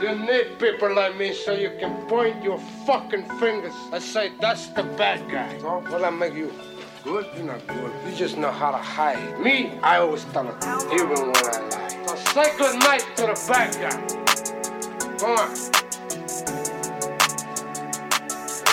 You need people like me so you can point your fucking fingers and say, that's the bad guy. Oh, well, I make you good? You're not good. You just know how to hide. Me, I always tell it, even when I lie. So say good night to the bad guy. Come on.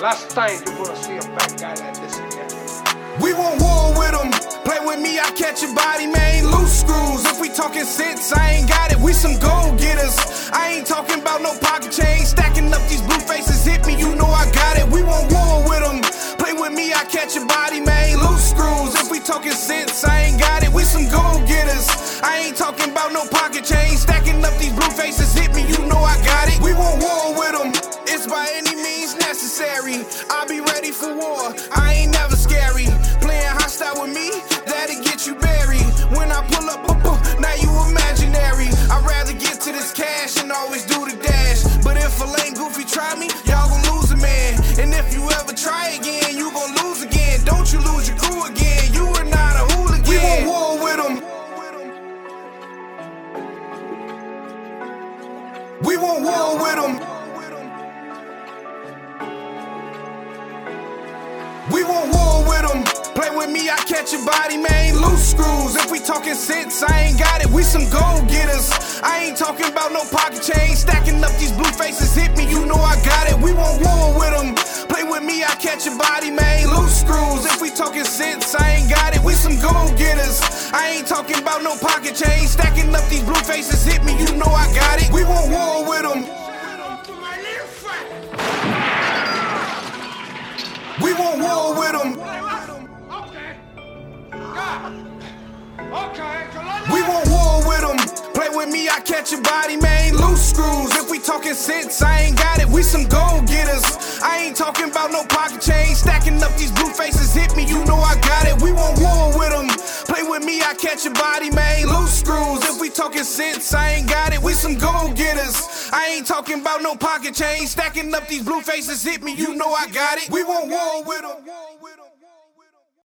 Last time you're gonna see a bad guy like this again. We want war with them. Play with me, I catch your body, man. Loose screws. If we talking sense, I ain't got it. We some gold getters. Ain't talking about no pocket change. Stacking up these blue faces, hit me, you know I got it. We want war with them. Play with me, I catch your body, man. Loose screws. If we talking sense, I ain't got it. We some gold getters. I ain't talking about no pocket change. Stacking up these blue faces, hit me, you know I got it. We want war with them. It's by any means necessary. I'll be ready for war. I you lose your crew again. You are not a hooligan. We want war with them. We want war with them. We want war with them. Play with me, I catch your body, man. Loose screws. If we talking sense, I ain't got it. We some gold getters. I ain't talking about no pocket change. Stacking up these blue faces, hit me, you know I got it. We want war with them. Play with me, I catch your body, man. Talking sense, I ain't got it. We some gold getters. I ain't talking about no pocket change. Stacking up these blue faces, hit me, you know I got it. We want war with them. We want war with them. We want war with them. Play with me, I catch your body, man. Loose screws. If we talking sense, I ain't got it. We some gold getters. I ain't talking about no pocket change. Stacking up these blue faces, hit me, you know I got it. We want war with them. Play with me, I catch your body, man. Loose screws. If we talking sense, I ain't got it. We some gold getters. I ain't talking about no pocket change. Stacking up these blue faces, hit me, you know I got it. We want war with them.